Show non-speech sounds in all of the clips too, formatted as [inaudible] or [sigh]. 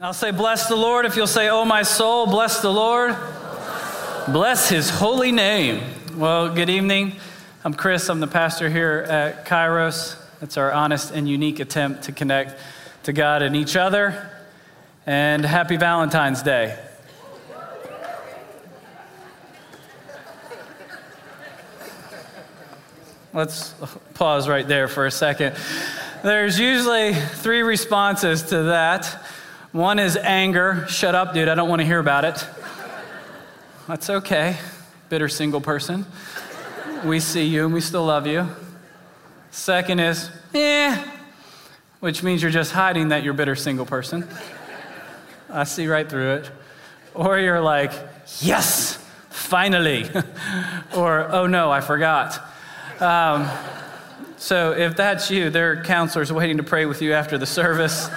I'll say, Bless the Lord. If you'll say, Oh, my soul, bless the Lord. Bless his holy name. Well, good evening. I'm Chris. I'm the pastor here at Kairos. It's our honest and unique attempt to connect to God and each other. And happy Valentine's Day. Let's pause right there for a second. There's usually three responses to that. One is anger. Shut up, dude. I don't want to hear about it. That's okay. Bitter single person. We see you and we still love you. Second is, eh, which means you're just hiding that you're bitter single person. I see right through it. Or you're like, yes, finally. [laughs] or, oh no, I forgot. Um, so if that's you, there are counselors waiting to pray with you after the service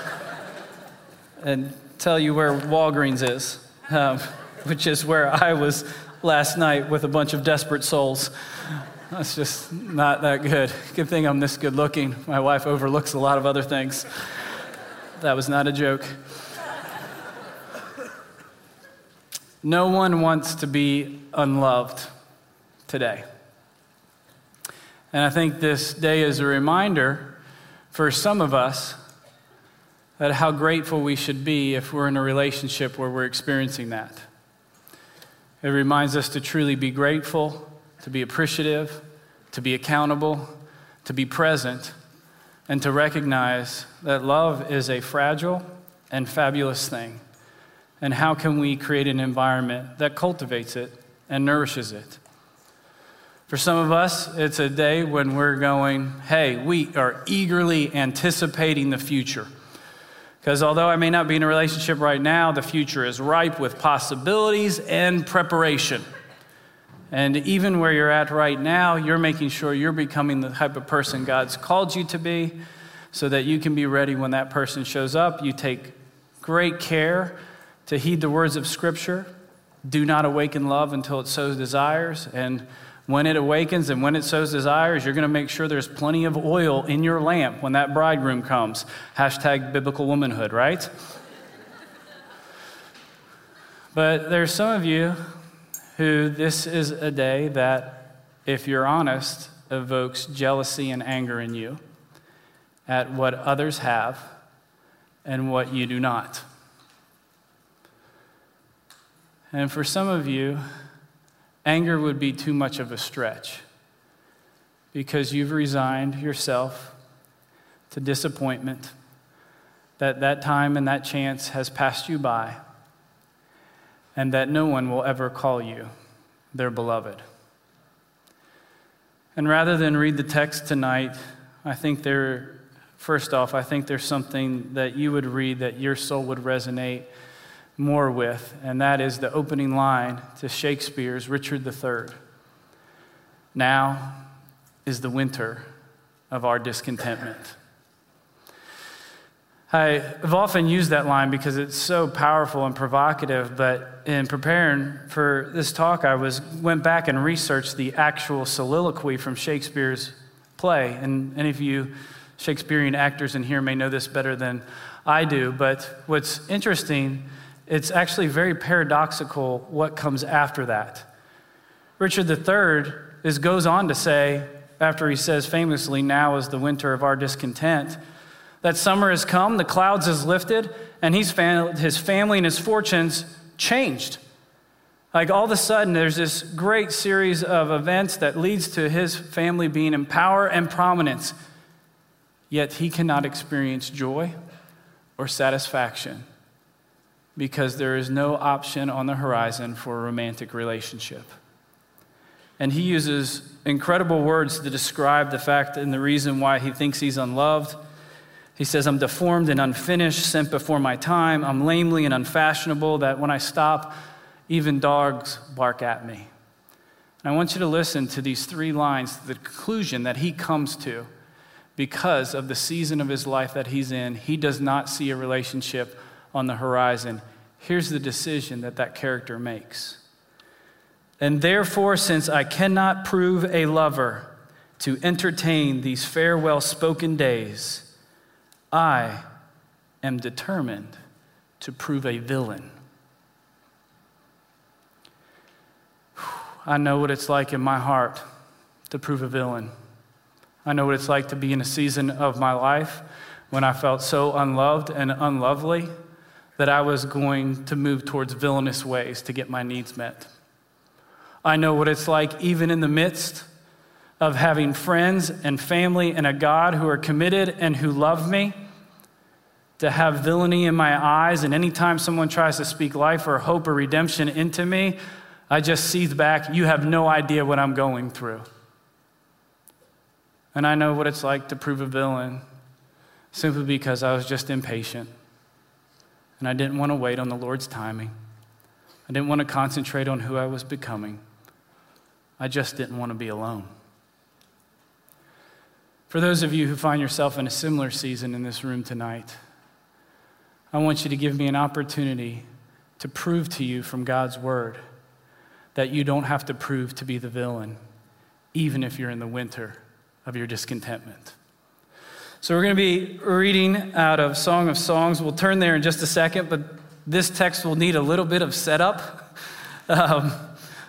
and tell you where Walgreens is, um, which is where I was last night with a bunch of desperate souls. That's just not that good. Good thing I'm this good looking. My wife overlooks a lot of other things. That was not a joke. No one wants to be unloved today. And I think this day is a reminder for some of us that how grateful we should be if we're in a relationship where we're experiencing that. It reminds us to truly be grateful, to be appreciative, to be accountable, to be present, and to recognize that love is a fragile and fabulous thing. And how can we create an environment that cultivates it and nourishes it? For some of us, it's a day when we're going, hey, we are eagerly anticipating the future. Because although I may not be in a relationship right now, the future is ripe with possibilities and preparation. And even where you're at right now, you're making sure you're becoming the type of person God's called you to be so that you can be ready when that person shows up. You take great care to heed the words of Scripture. Do not awaken love until it sows desires. And when it awakens and when it sows desires, you're going to make sure there's plenty of oil in your lamp when that bridegroom comes. Hashtag biblical womanhood, right? but there's some of you who this is a day that, if you're honest, evokes jealousy and anger in you at what others have and what you do not. And for some of you, Anger would be too much of a stretch because you've resigned yourself to disappointment, that that time and that chance has passed you by, and that no one will ever call you their beloved. And rather than read the text tonight, I think there, first off, I think there's something that you would read that your soul would resonate more with, and that is the opening line to Shakespeare's Richard III. Now is the winter of our discontentment. I've often used that line because it's so powerful and provocative, but in preparing for this talk, I was, went back and researched the actual soliloquy from Shakespeare's play. And any of you Shakespearean actors in here may know this better than I do, but what's interesting it's actually very paradoxical what comes after that. Richard III is, goes on to say, after he says famously, Now is the winter of our discontent, that summer has come, the clouds has lifted, and he's found his family and his fortunes changed. Like all of a sudden, there's this great series of events that leads to his family being in power and prominence. Yet he cannot experience joy or satisfaction because there is no option on the horizon for a romantic relationship. And he uses incredible words to describe the fact and the reason why he thinks he's unloved. He says, I'm deformed and unfinished, sent before my time. I'm lamely and unfashionable, that when I stop, even dogs bark at me. And I want you to listen to these three lines, the conclusion that he comes to because of the season of his life that he's in. He does not see a relationship on the horizon. Here's the decision that that character makes. And therefore, since I cannot prove a lover to entertain these farewell spoken days, I am determined to prove a villain. I know what it's like in my heart to prove a villain. I know what it's like to be in a season of my life when I felt so unloved and unlovely that I was going to move towards villainous ways to get my needs met. I know what it's like, even in the midst of having friends and family and a God who are committed and who love me, to have villainy in my eyes. And anytime someone tries to speak life or hope or redemption into me, I just seethe back. You have no idea what I'm going through. And I know what it's like to prove a villain simply because I was just impatient. And I didn't want to wait on the Lord's timing. I didn't want to concentrate on who I was becoming. I just didn't want to be alone. For those of you who find yourself in a similar season in this room tonight, I want you to give me an opportunity to prove to you from God's word that you don't have to prove to be the villain, even if you're in the winter of your discontentment. So, we're going to be reading out of Song of Songs. We'll turn there in just a second, but this text will need a little bit of setup. [laughs] Um,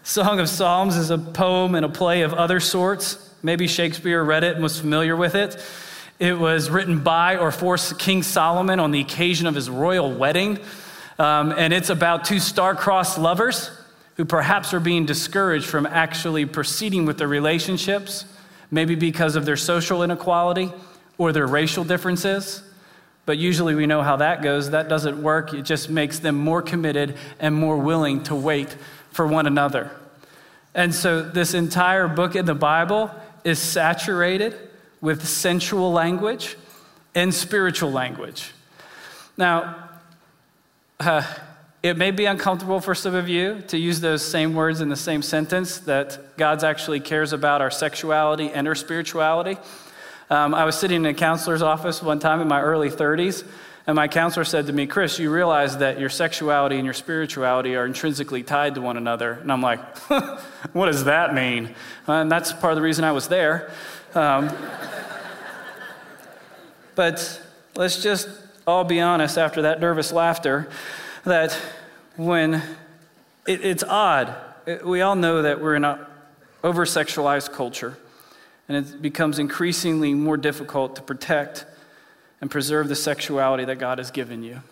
Song of Psalms is a poem and a play of other sorts. Maybe Shakespeare read it and was familiar with it. It was written by or for King Solomon on the occasion of his royal wedding. Um, and it's about two star-crossed lovers who perhaps are being discouraged from actually proceeding with their relationships, maybe because of their social inequality or their racial differences. But usually we know how that goes. That doesn't work. It just makes them more committed and more willing to wait for one another. And so this entire book in the Bible is saturated with sensual language and spiritual language. Now, uh, it may be uncomfortable for some of you to use those same words in the same sentence that God actually cares about our sexuality and our spirituality. Um, I was sitting in a counselor's office one time in my early 30s, and my counselor said to me, Chris, you realize that your sexuality and your spirituality are intrinsically tied to one another. And I'm like, [laughs] what does that mean? And that's part of the reason I was there. Um, but let's just all be honest after that nervous laughter that when it, it's odd, it, we all know that we're in an over sexualized culture, and it becomes increasingly more difficult to protect and preserve the sexuality that God has given you.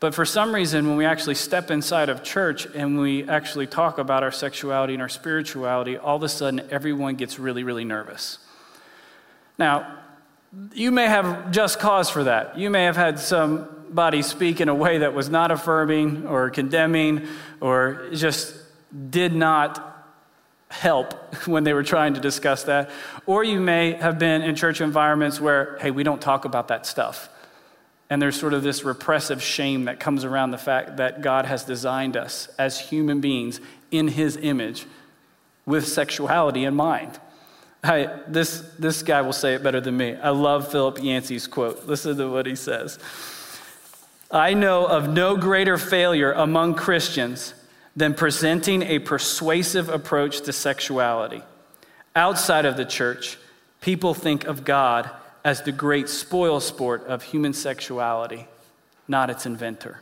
But for some reason, when we actually step inside of church and we actually talk about our sexuality and our spirituality, all of a sudden everyone gets really, really nervous. Now, you may have just cause for that. You may have had somebody speak in a way that was not affirming or condemning or just did not help when they were trying to discuss that. Or you may have been in church environments where, hey, we don't talk about that stuff. And there's sort of this repressive shame that comes around the fact that God has designed us as human beings in his image with sexuality in mind. I, this, this guy will say it better than me. I love Philip Yancey's quote. Listen to what he says. I know of no greater failure among Christians than presenting a persuasive approach to sexuality. Outside of the church, people think of God as the great spoil sport of human sexuality, not its inventor.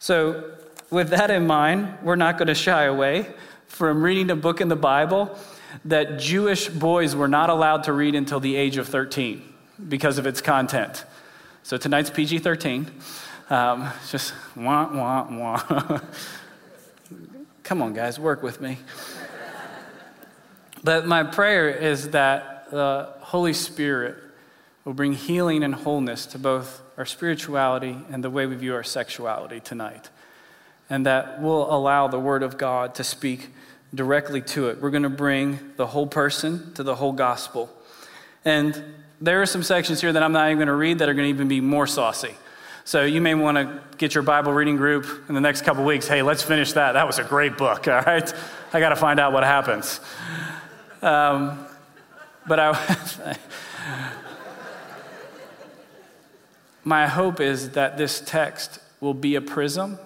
So, with that in mind, we're not going to shy away from reading a book in the Bible that Jewish boys were not allowed to read until the age of 13 because of its content. So, tonight's PG 13. Um, just wah, wah, wah. [laughs] Come on, guys, work with me. but my prayer is that the Holy Spirit will bring healing and wholeness to both our spirituality and the way we view our sexuality tonight. And that will allow the Word of God to speak directly to it. We're going to bring the whole person to the whole gospel. And there are some sections here that I'm not even going to read that are going to even be more saucy. So you may want to get your Bible reading group in the next couple weeks. Hey, let's finish that. That was a great book, [laughs] all right? I got to find out what happens. Um, but I, [laughs] my hope is that this text will be a prism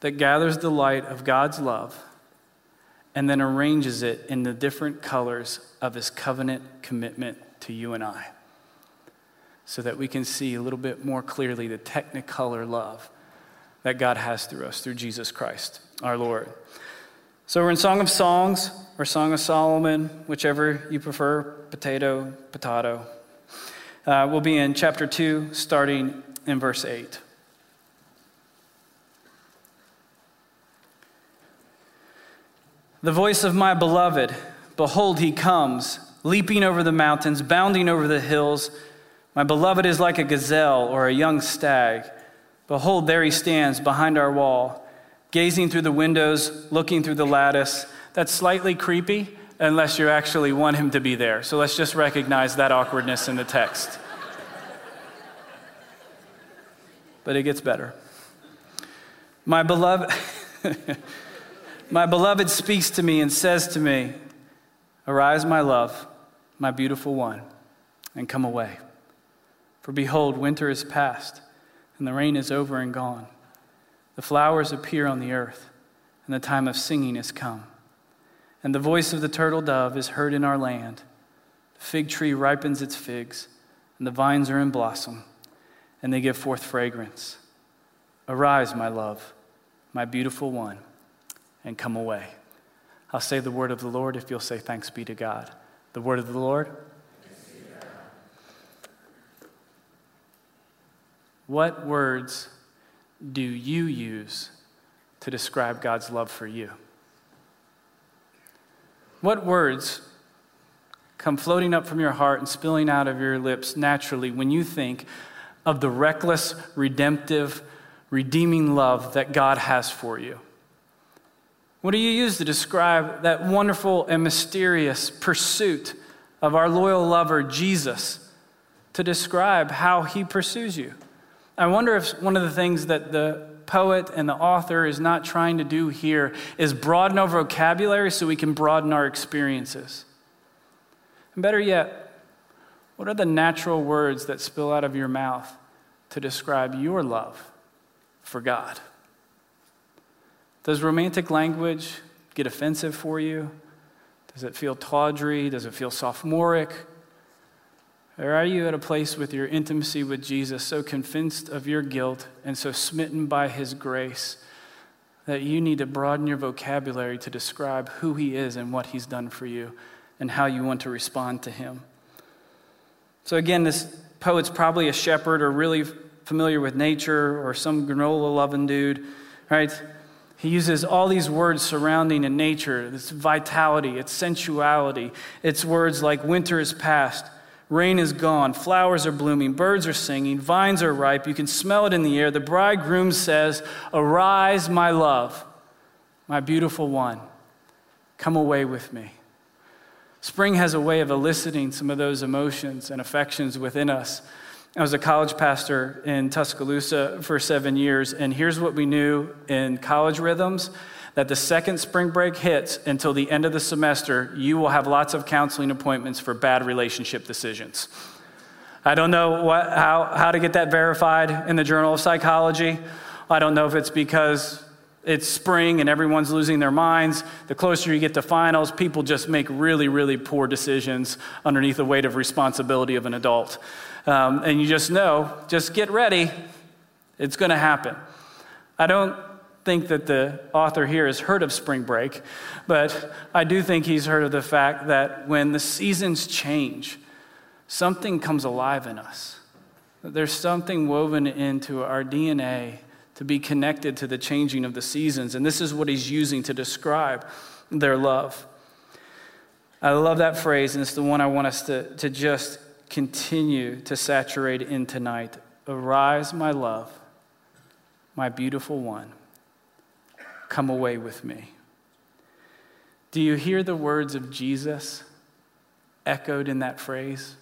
that gathers the light of God's love and then arranges it in the different colors of his covenant commitment to you and I. so that we can see a little bit more clearly the technicolor love that God has through us, through Jesus Christ, our Lord. So we're in Song of Songs or Song of Solomon, whichever you prefer, potato, potato. Uh, we'll be in chapter 2, starting in verse 8. The voice of my beloved, behold, he comes, leaping over the mountains, bounding over the hills. My beloved is like a gazelle or a young stag. Behold, there he stands behind our wall, gazing through the windows, looking through the lattice. That's slightly creepy unless you actually want him to be there. So let's just recognize that awkwardness in the text. but it gets better. My beloved, [laughs] my beloved speaks to me and says to me, Arise, my love, my beautiful one, and come away. For behold, winter is past and the rain is over and gone. The flowers appear on the earth, and the time of singing is come. And the voice of the turtle dove is heard in our land. The fig tree ripens its figs, and the vines are in blossom, and they give forth fragrance. Arise, my love, my beautiful one, and come away. I'll say the word of the Lord if you'll say thanks be to God. The word of the Lord. What words do you use to describe God's love for you? What words come floating up from your heart and spilling out of your lips naturally when you think of the reckless, redemptive, redeeming love that God has for you? What do you use to describe that wonderful and mysterious pursuit of our loyal lover, Jesus, to describe how he pursues you? I wonder if one of the things that the poet and the author is not trying to do here is broaden our vocabulary so we can broaden our experiences. And better yet, what are the natural words that spill out of your mouth to describe your love for God? Does romantic language get offensive for you? Does it feel tawdry? Does it feel sophomoric? Or are you at a place with your intimacy with Jesus so convinced of your guilt and so smitten by his grace that you need to broaden your vocabulary to describe who he is and what he's done for you and how you want to respond to him? So, again, this poet's probably a shepherd or really familiar with nature or some granola loving dude, right? He uses all these words surrounding in nature, its vitality, its sensuality. It's words like winter is past, Rain is gone, flowers are blooming, birds are singing, vines are ripe. You can smell it in the air. The bridegroom says, Arise, my love, my beautiful one. Come away with me. Spring has a way of eliciting some of those emotions and affections within us. I was a college pastor in Tuscaloosa for seven years, and here's what we knew in college rhythms that the second spring break hits until the end of the semester, you will have lots of counseling appointments for bad relationship decisions. I don't know what, how, how to get that verified in the Journal of Psychology. I don't know if it's because it's spring and everyone's losing their minds. The closer you get to finals, people just make really, really poor decisions underneath the weight of responsibility of an adult. Um, and you just know, just get ready, it's going to happen. I don't think that the author here has heard of spring break, but I do think he's heard of the fact that when the seasons change, something comes alive in us. There's something woven into our DNA to be connected to the changing of the seasons. And this is what he's using to describe their love. I love that phrase, and it's the one I want us to, to just continue to saturate in tonight. Arise, my love, my beautiful one. Come away with me. Do you hear the words of Jesus echoed in that phrase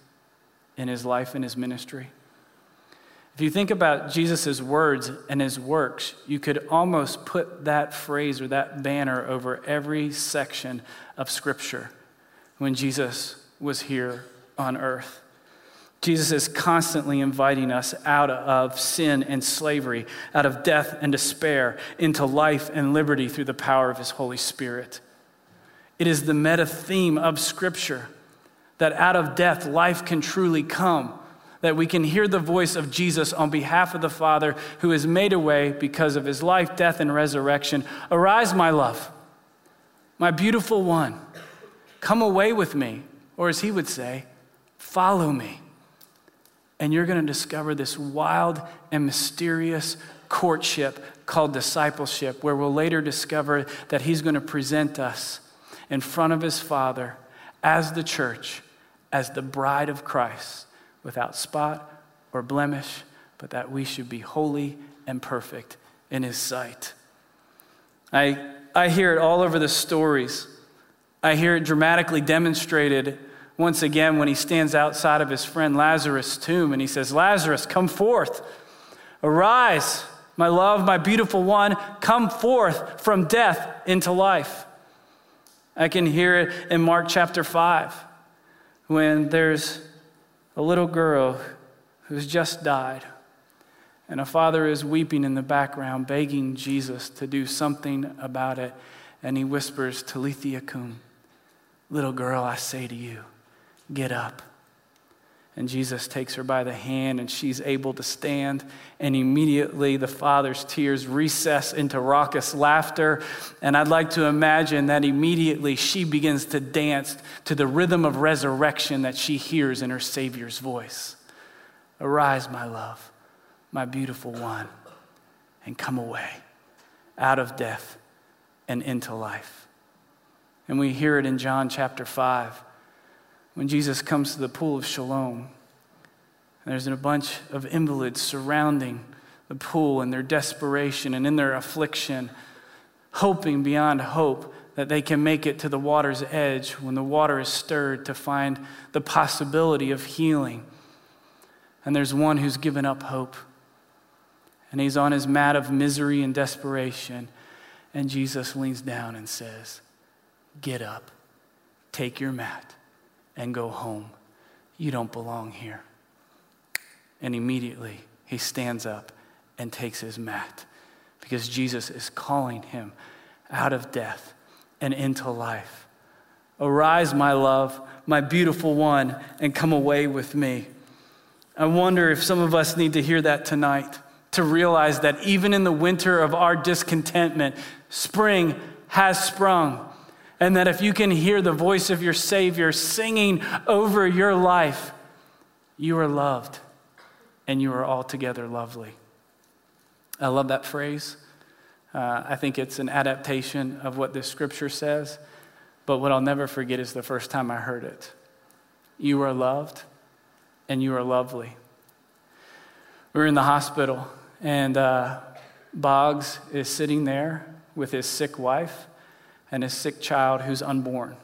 in his life and his ministry? If you think about Jesus' words and his works, you could almost put that phrase or that banner over every section of Scripture when Jesus was here on earth. Jesus is constantly inviting us out of sin and slavery, out of death and despair, into life and liberty through the power of his Holy Spirit. It is the meta theme of Scripture that out of death, life can truly come, that we can hear the voice of Jesus on behalf of the Father who has made a way because of his life, death, and resurrection. Arise, my love, my beautiful one, come away with me, or as he would say, follow me. And you're going to discover this wild and mysterious courtship called discipleship, where we'll later discover that he's going to present us in front of his Father as the church, as the bride of Christ without spot or blemish, but that we should be holy and perfect in His sight. I, I hear it all over the stories. I hear it dramatically demonstrated once again when he stands outside of his friend Lazarus' tomb and he says, Lazarus, come forth. Arise, my love, my beautiful one, come forth from death into life. I can hear it in Mark chapter 5 when there's a little girl who's just died. And a father is weeping in the background, begging Jesus to do something about it. And he whispers, Talitha cum, little girl, I say to you, get up. And Jesus takes her by the hand, and she's able to stand. And immediately the father's tears recess into raucous laughter. And I'd like to imagine that immediately she begins to dance to the rhythm of resurrection that she hears in her Savior's voice Arise, my love, my beautiful one, and come away out of death and into life. And we hear it in John chapter 5 when Jesus comes to the pool of Siloam. There's a bunch of invalids surrounding the pool in their desperation and in their affliction, hoping beyond hope that they can make it to the water's edge when the water is stirred to find the possibility of healing. And there's one who's given up hope. And he's on his mat of misery and desperation. And Jesus leans down and says, Get up, take your mat, and go home. You don't belong here. And immediately he stands up and takes his mat because Jesus is calling him out of death and into life. Arise, my love, my beautiful one, and come away with me. I wonder if some of us need to hear that tonight to realize that even in the winter of our discontentment, spring has sprung and that if you can hear the voice of your Savior singing over your life, you are loved and you are altogether lovely. I love that phrase. Uh, I think it's an adaptation of what this scripture says. But what I'll never forget is the first time I heard it. You are loved and you are lovely. We are in the hospital, and uh, Boggs is sitting there with his sick wife and a sick child who's unborn.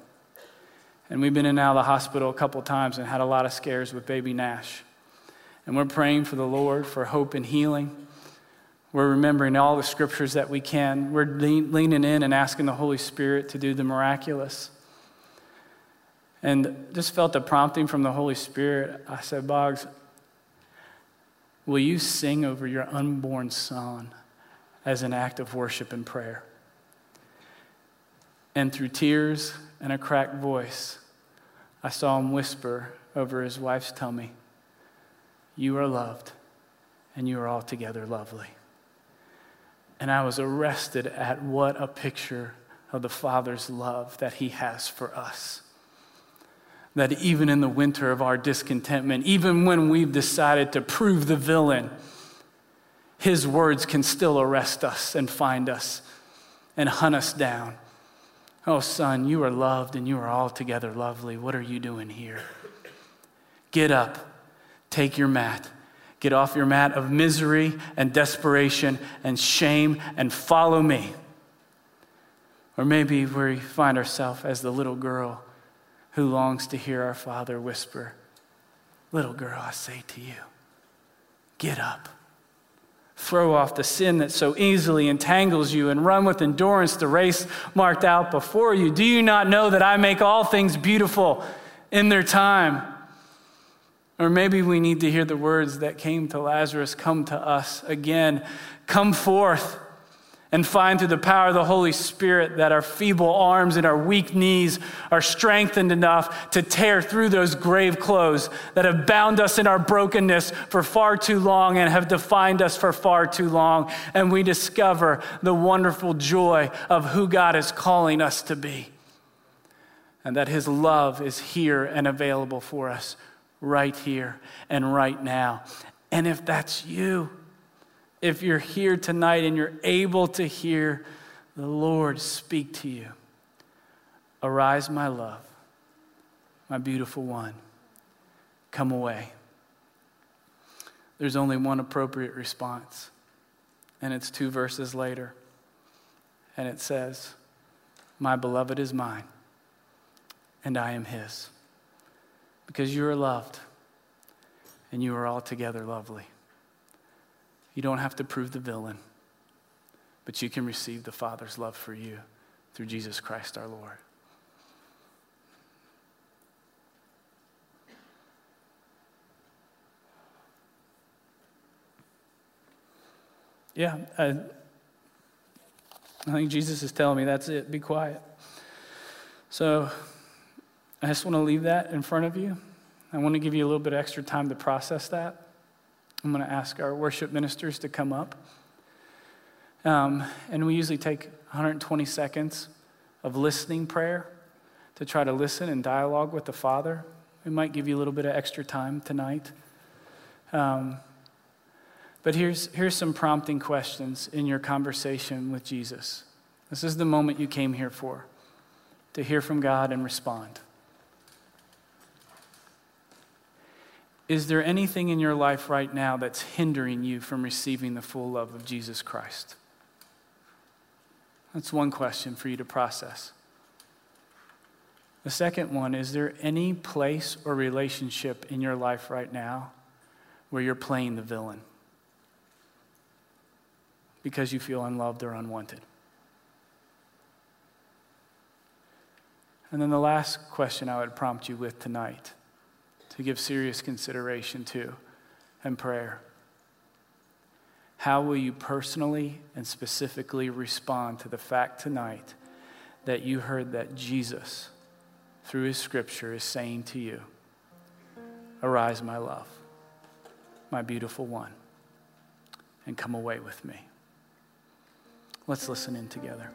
And we've been in of the hospital a couple times and had a lot of scares with baby Nash. And we're praying for the Lord for hope and healing. We're remembering all the scriptures that we can. We're leaning in and asking the Holy Spirit to do the miraculous. And just felt the prompting from the Holy Spirit. I said, Boggs, will you sing over your unborn son as an act of worship and prayer? And through tears and a cracked voice, I saw him whisper over his wife's tummy, You are loved, and you are altogether lovely. And I was arrested at what a picture of the Father's love that He has for us. That even in the winter of our discontentment, even when we've decided to prove the villain, His words can still arrest us and find us and hunt us down Oh, son, you are loved and you are altogether lovely. What are you doing here? Get up, take your mat, get off your mat of misery and desperation and shame and follow me. Or maybe we find ourselves as the little girl who longs to hear our father whisper, Little girl, I say to you, get up. Throw off the sin that so easily entangles you and run with endurance the race marked out before you. Do you not know that I make all things beautiful in their time? Or maybe we need to hear the words that came to Lazarus come to us again. Come forth and find through the power of the Holy Spirit that our feeble arms and our weak knees are strengthened enough to tear through those grave clothes that have bound us in our brokenness for far too long and have defined us for far too long. And we discover the wonderful joy of who God is calling us to be. And that His love is here and available for us right here and right now. And if that's you, if you're here tonight and you're able to hear the Lord speak to you, arise, my love, my beautiful one, come away. There's only one appropriate response, and it's two verses later. And it says, My beloved is mine, and I am his. Because you are loved, and you are altogether lovely. You don't have to prove the villain, but you can receive the Father's love for you through Jesus Christ our Lord. Yeah, I, I think Jesus is telling me that's it. Be quiet. So I just want to leave that in front of you. I want to give you a little bit extra time to process that. I'm going to ask our worship ministers to come up. Um, and we usually take 120 seconds of listening prayer to try to listen and dialogue with the Father. We might give you a little bit of extra time tonight. Um, but here's, here's some prompting questions in your conversation with Jesus. This is the moment you came here for to hear from God and respond. Is there anything in your life right now that's hindering you from receiving the full love of Jesus Christ? That's one question for you to process. The second one is there any place or relationship in your life right now where you're playing the villain because you feel unloved or unwanted? And then the last question I would prompt you with tonight to give serious consideration to and prayer. How will you personally and specifically respond to the fact tonight that you heard that Jesus, through his scripture, is saying to you, Arise, my love, my beautiful one, and come away with me? Let's listen in together.